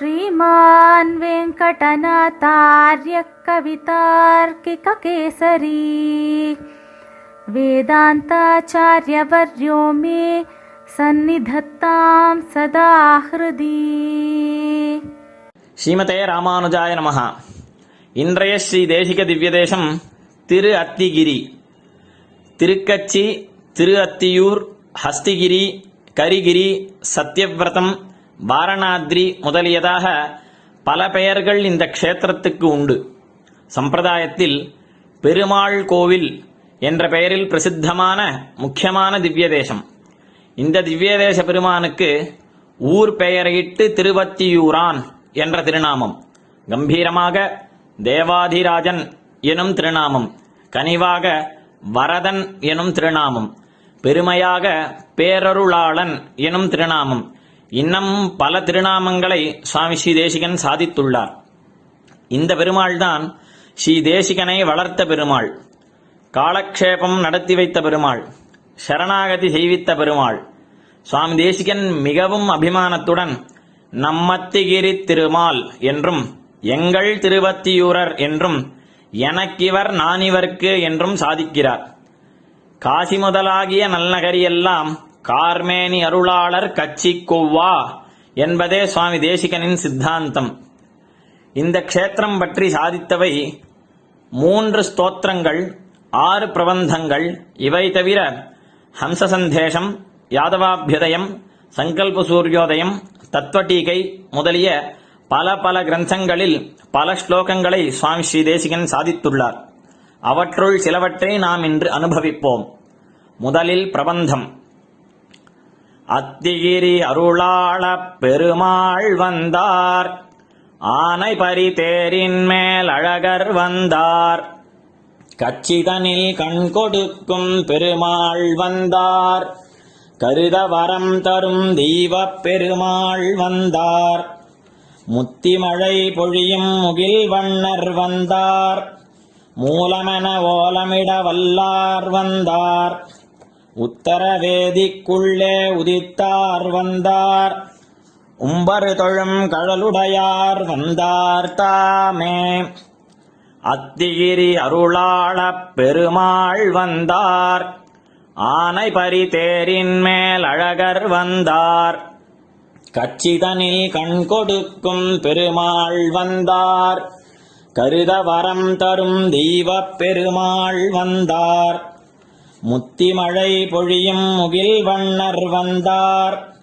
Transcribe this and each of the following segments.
श्रीमान् वेङ्कटनाथार्यः कवितार्किककेसरी वेदान्ताचार्यवर्यो मे सन्निधत्तां सदा हृदि ஸ்ரீமதே ராமானுஜாய நமஹா இன்றைய ஸ்ரீ தேசிக திவ்ய தேசம் திரு அத்திகிரி திருக்கச்சி திரு அத்தியூர் ஹஸ்திகிரி கரிகிரி சத்யவிரதம் வாரணாத்ரி முதலியதாக பல பெயர்கள் இந்த க்ஷேத்திரத்துக்கு உண்டு. சம்பிரதாயத்தில் பெருமாள் கோவில் என்ற பெயரில் பிரசித்தமான முக்கியமான திவ்ய தேசம் இந்த திவ்ய தேச பெருமானுக்கு ஊர் பெயரையிட்டு திருவத்தியூரான் என்ற திருநாமம் கம்பீரமாக தேவாதிராஜன் எனும் திருநாமம் கனிவாக வரதன் எனும் திருநாமம் பெருமையாக பேரருளாளன் எனும் திருநாமம் இன்னும் பல திருநாமங்களை சுவாமி ஸ்ரீ தேசிகன் சாதித்துள்ளார். இந்த பெருமாள் தான் ஸ்ரீ தேசிகனை வளர்த்த பெருமாள் காலக்ஷேபம் நடத்தி வைத்த பெருமாள் சரணாகதி செய்வித்த பெருமாள். சுவாமி தேசிகன் மிகவும் அபிமானத்துடன் நம்மத்திகிரி திருமால் என்றும் எங்கள் திருவத்தியூரர் என்றும் எனக்கிவர் நானிவர்க்கு என்றும் சாதிக்கிறார். காசி முதலாகிய நல்நகரியெல்லாம் கார்மேனி அருளாளர் கச்சி கொவ்வா என்பதே சுவாமி தேசிகனின் சித்தாந்தம். இந்த க்ஷேத்திரம் பற்றி சாதித்தவை மூன்று ஸ்தோத்திரங்கள் ஆறு பிரபந்தங்கள். இவை தவிர ஹம்ச சந்தேஷம் யாதவாபியுதயம் சங்கல்ப சூரியோதயம் தத்துவடீகை முதலிய பல பல கிரந்தங்களில் பல ஸ்லோகங்களை சுவாமி ஸ்ரீ தேசிகன் சாதித்துள்ளார். அவற்றுள் சிலவற்றை நாம் இன்று அனுபவிப்போம். முதலில் பிரபந்தம். அத்திகிரி அருளாளப் பெருமாள் வந்தார். ஆனை பரி தேரின் மேல் அழகர் வந்தார். கச்சிதனில் கண் கொடுக்கும் பெருமாள் வந்தார். கருத வரம் தரும் தீபப் பெருமாள் வந்தார். முத்திமழை பொழியும் முகில் வண்ணர் வந்தார். மூலமென ஓலமிட வல்லார் வந்தார். உத்தரவேதிக்குள்ளே உதித்தார் வந்தார். உம்பரு தொழும் கழலுடையார் வந்தார் தாமே. அத்திகிரி அருளாளப் பெருமாள் வந்தார். ஆனை பரிதேரின் மேல் அழகர் வந்தார். கச்சிதனில் கண் கொடுக்கும் பெருமாள் வந்தார். கருத வரம் தரும் தெய்வப் பெருமாள் வந்தார். முத்திமழை பொழியும் முகில் வண்ணர் வந்தார்.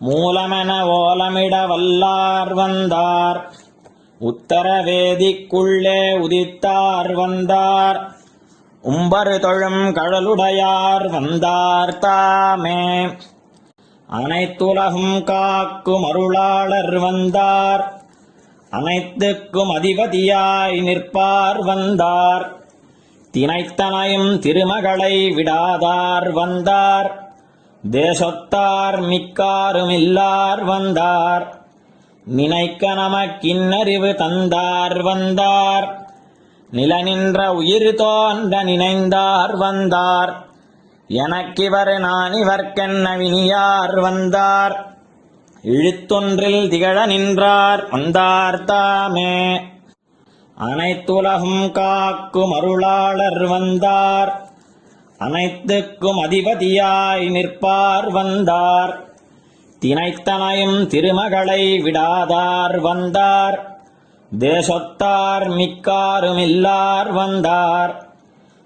மூலமென ஓலமிட வல்லார் வந்தார். உத்தரவேதிக்குள்ளே உதித்தார் வந்தார். உம்பரு தொழும் கழலுடையார் வந்தார் தாமே. அனைத்துலகும் காக்கும் அருளாளர் வந்தார். அனைத்துக்கும் அதிபதியாய் நிற்பார் வந்தார். தினைத்தனையும் திருமகளை விடாதார் வந்தார். தேசத்தார் மிக்காருமில்லார் வந்தார். நினைக்க நமக்கின்னறிவு தந்தார் வந்தார். நிலநின்ற உயிர் தோன்ற நினைந்தார் வந்தார். எனக்கிவர் நான் இவர்க்கென்ன வினியார் வந்தார். இழுத்தொன்றில் திகழ நின்றார் வந்தார் தாமே. அனைத்துலகும் காக்கும் அருளாளர் வந்தார். அனைத்துக்கும் அதிபதியாய் நிற்பார் வந்தார். தினைத்தனையும் திருமகளை விடாதார் வந்தார். தேசத்தார் மிக்காருமில்லார் வந்தார்.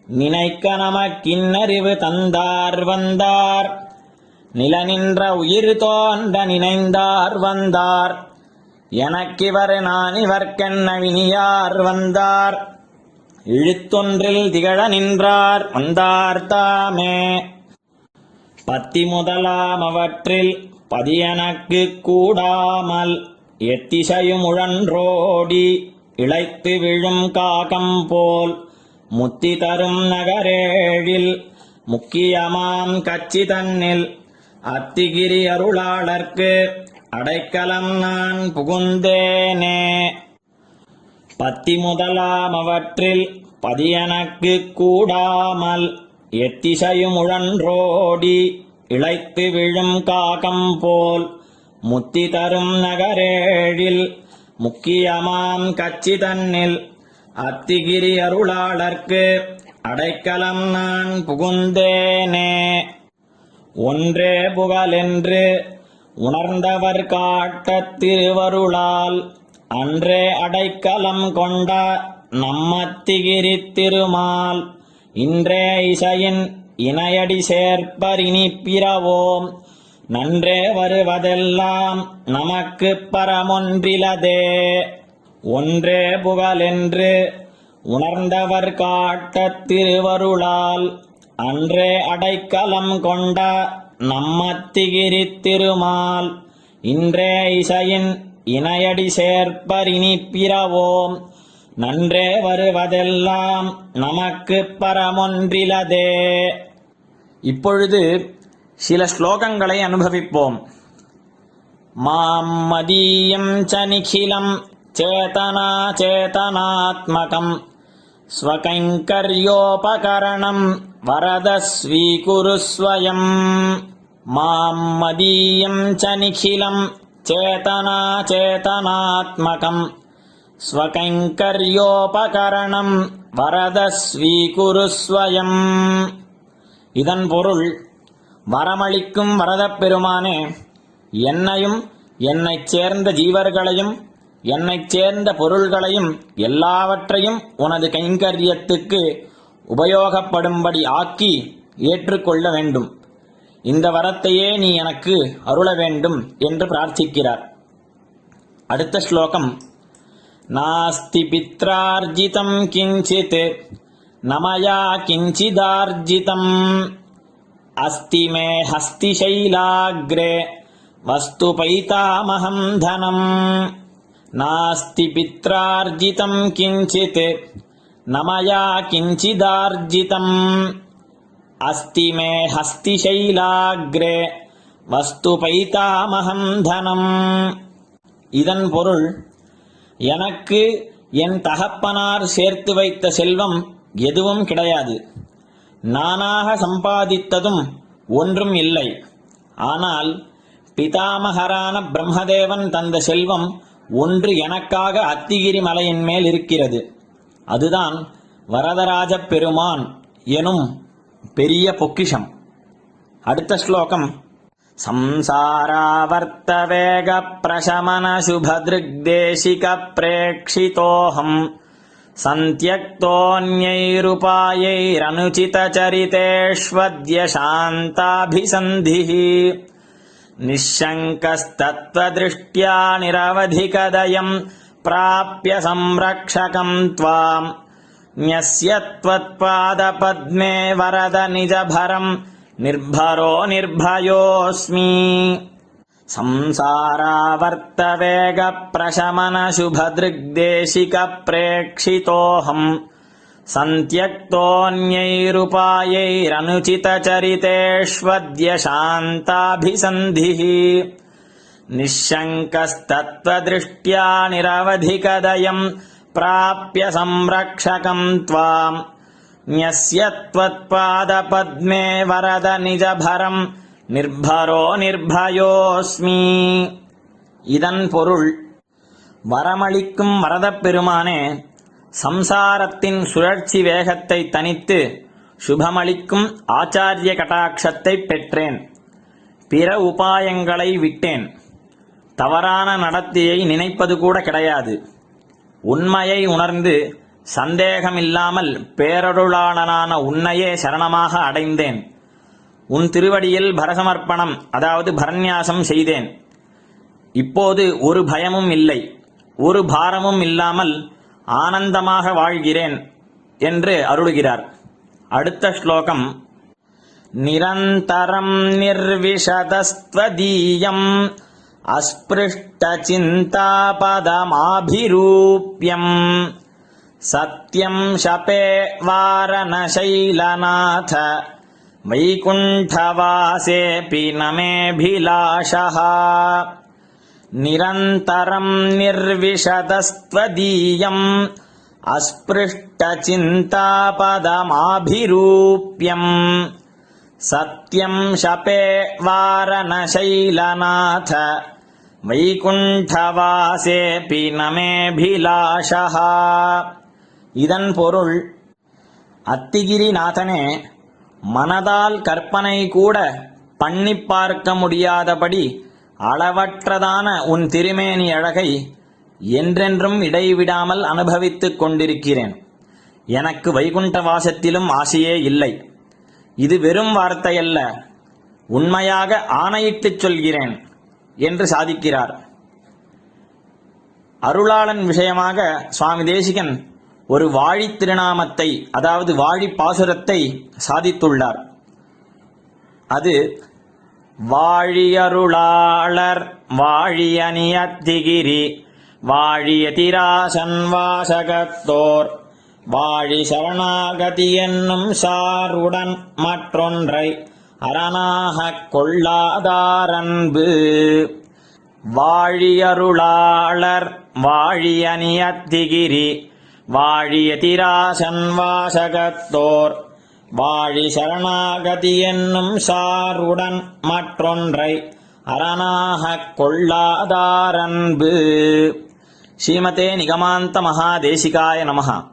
நினைக்க நமக்கின்னறிவு தந்தார் வந்தார். நிலநின்ற உயிர் தோன்ற நினைந்தார் வந்தார். எனக்கிவர் நான் இவர்க்கென்ன வினியார் வந்தார்? இழுத்தொன்றில் திகழ நின்றார் வந்தார் தாமே. பத்தி முதலாம் அவற்றில் பதியனக்கு கூடாமல் எத்திசையும் உழன்றோடி இளைத்து விழும் காகம் போல் முத்தி தரும் நகரேழில் முக்கியமாம் கச்சி தன்னில் அத்திகிரி அருளாளர்க்கு அடைக்கலம் நான் புகுந்தேனே. பத்தி முதலாம் அவற்றில் பதியனக்கு கூடாமல் எத்திசையும் உழன்றோடி இளைத்து விழும் காகம் போல் முத்தி தரும் நகரேழில் முக்கியமாம் கச்சி தன்னில் அத்திகிரி அருளாளர்க்கு அடைக்கலம் நான் புகுந்தேனே. ஒன்றே புகழென்று உணர்ந்தவர் காட்டத் திருவருளால் அன்றே அடைக்கலம் கொண்ட நம்மத்திகிரி திருமால் இன்றே இசையின் இணையடி சேர்ப்பரினி பிறவோம். நன்றே வருவதெல்லாம் நமக்கு பரமொன்றிலதே. ஒன்றே புகழென்று உணர்ந்தவர் காட்டத் திருவருளால் அன்றே அடைக்கலம் கொண்ட நம்மத்திகிரி திருமால் இன்றே இசையின் இணையடி சேர்ப்பரினி பிறவோம் நன்றே வருவதெல்லாம் நமக்கு பரமொன்றிலதே. இப்பொழுது சில ஸ்லோகங்களை அனுபவிப்போம். மாம் மதீயம் ச சேதனா சேதனாத்மகம். ஸ்வகைங்கர்யோபகரணம் வரத ஸ்வீகுரு ஸ்வயம். மாம் மதீயம் ச நிகிலம். சேதனா சேதனாத்மகம் ஸ்வகைங்கர்யோபகரணம். வரத ஸ்வீகுரு ஸ்வயம். இதன் பொருள் வரமளிக்கும் வரதப் பெருமானே என்னையும் என்னைச் சேர்ந்த ஜீவர்களையும் என்னைச் சேர்ந்த பொருள்களையும் எல்லாவற்றையும் உனது கைங்கரியத்துக்கு உபயோகப்படும்படி ஆக்கி ஏற்றுக்கொள்ள வேண்டும். இந்த வரத்தையே நீ எனக்கு அருள வேண்டும் என்று பிரார்த்திக்கிறார். அடுத்த ஸ்லோகம். நாஸ்தி பித்ரார்ஜிதம் கிஞ்சித் நமயா கிஞ்சிதார்ஜிதம். அஸ்தி மே ஹஸ்தி சைலாகிரே வஸ்து பைதாமகம் தனம் நாஸ்தி பித்ரார்ஜிதம் கிஞ்சித் न मया किञ्चिदार्जितम् अस्ति मे हस्तिशैलाग्रे वस्तु पैतामहं धनम् இதன் பொருள் எனக்கு என் தகப்பனார் சேர்த்து வைத்த செல்வம் எதுவும் கிடையாது நானாக சம்பாதித்ததும் ஒன்றும் இல்லை ஆனால் பிதாமகரான பிரம்மதேவன் தந்த செல்வம் ஒன்று எனக்காக அத்திகிரி மலையின் மேல் இருக்கிறது அதுதான் வரதராஜ பெருமான் எனும் பெரிய பொக்கிஷம் அடுத்த ஸ்லோகம் संसारावर्तवेग प्रशमन शुभदृग्देशिक प्रेक्षितोऽहम् सन्त्यक्तोऽन्यैरुपायैरनुचितचरितेष्वद्य शान्ताभिसन्धिः निःशङ्कस्तत्त्वदृष्ट्या निरवधिकदयम् प्राप्य संरक्षकम् त्वाम्। न्यस्य त्वत्पादपद्मे वरद निजभरम् निर्भरो निर्भयोऽस्मि। संसारावर्तवेगप्रशमनशुभदृग्देशिकप्रेक्षितोऽहम्। सन्त्यक्तोऽन्यैरुपायैरनुचितचरितेष्वद्य शान्ताभिसन्धिः निःशङ्कस्तत्त्वदृष्ट्या निरवधिकदयम् प्राप्य संरक्षकम् त्वाम् न्यस्य त्वत्पादपद्मे वरद निजभरम् நிர்பரோ நிர்பயோஸ்மி இதன் பொருள் வரமளிக்கும் வரதப் பெருமானே சம்சாரத்தின் சுழற்சி வேகத்தை தனித்து சுபமளிக்கும் ஆச்சாரிய கட்டாட்சத்தை பெற்றேன் பிற உபாயங்களை விட்டேன் தவறான நடத்தையை நினைப்பது கூட கிடையாது. உண்மையை உணர்ந்து சந்தேகமில்லாமல் பேரருளாளனான உன்னையே சரணமாக அடைந்தேன். உன் திருவடியில் பரசமர்ப்பணம் அதாவது பரநியாசம் செய்தேன். இப்போது ஒரு பயமும் இல்லை. ஒரு பாரமும் இல்லாமல் ஆனந்தமாக வாழ்கிறேன் என்று அருளுகிறார். அடுத்த ஸ்லோகம். நிரந்தரம் நிர்விஷதஸ்வதீயம் अस्पृष्टचिन्तापदमाभिरूप्यम् सत्यम् शपे वारनशैलनाथ वैकुण्ठवासेऽपि न मेऽभिलाषः। निरन्तरम् निर्विशदस्त्वदीयम् अस्पृष्टचिन्तापदमाभिरूप्यम् सत्यम् शपे वारनशैलनाथ வைகுண்டவாசேபி நமேபிலாஷா இதன் பொருள் அத்திகிரிநாதனே மனதால் கற்பனை கூட பண்ணிப் பார்க்க முடியாதபடி அளவற்றதான உன் திருமேனி அழகை என்றென்றும் இடைவிடாமல் அனுபவித்துக் கொண்டிருக்கிறேன். எனக்கு வைகுண்ட வாசத்திலும் ஆசையே இல்லை. இது வெறும் வார்த்தையல்ல. உண்மையாக ஆணையிட்டுச் சொல்கிறேன். என்று சாதிக்கிறார். அருளாளன் விஷயமாக சுவாமி தேசிகன் ஒரு வாழி திருநாமத்தை அதாவது வாழி பாசுரத்தை சாதித்துள்ளார். அது வாழியருளாளர் வாழியனியத்திகிரி வாழிய திராசன் வாசகத்தோர் வாழி சரணாகதி என்னும் சாருடன் மற்றொன்றை அரணாகக் கொள்ளாதாரன்பு. வாழியருளாளர் வாழியனியத்திகிரி வாழிய திராசன் வாசகத்தோர். வாழி சரணாகதி என்னும் சாருடன் மற்றொன்றை அரணாகக் கொள்ளாதாரன்பு. ஸ்ரீமதே நிகமாந்த மகாதேசிகாய நமகா